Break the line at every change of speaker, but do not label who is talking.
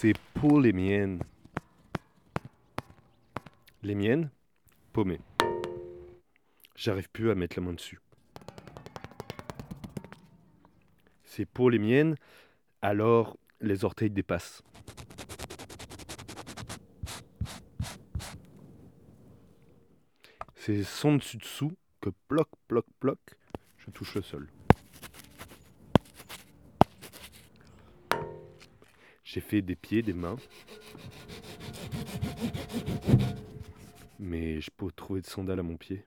C'est pour les miennes. Les miennes Paumées. J'arrive plus à mettre la main dessus. C'est pour les miennes, alors les orteils dépassent. C'est son dessus dessous que ploc, ploc, ploc, je touche le sol. J'ai fait des pieds, des mains. Mais je peux trouver de sandales à mon pied.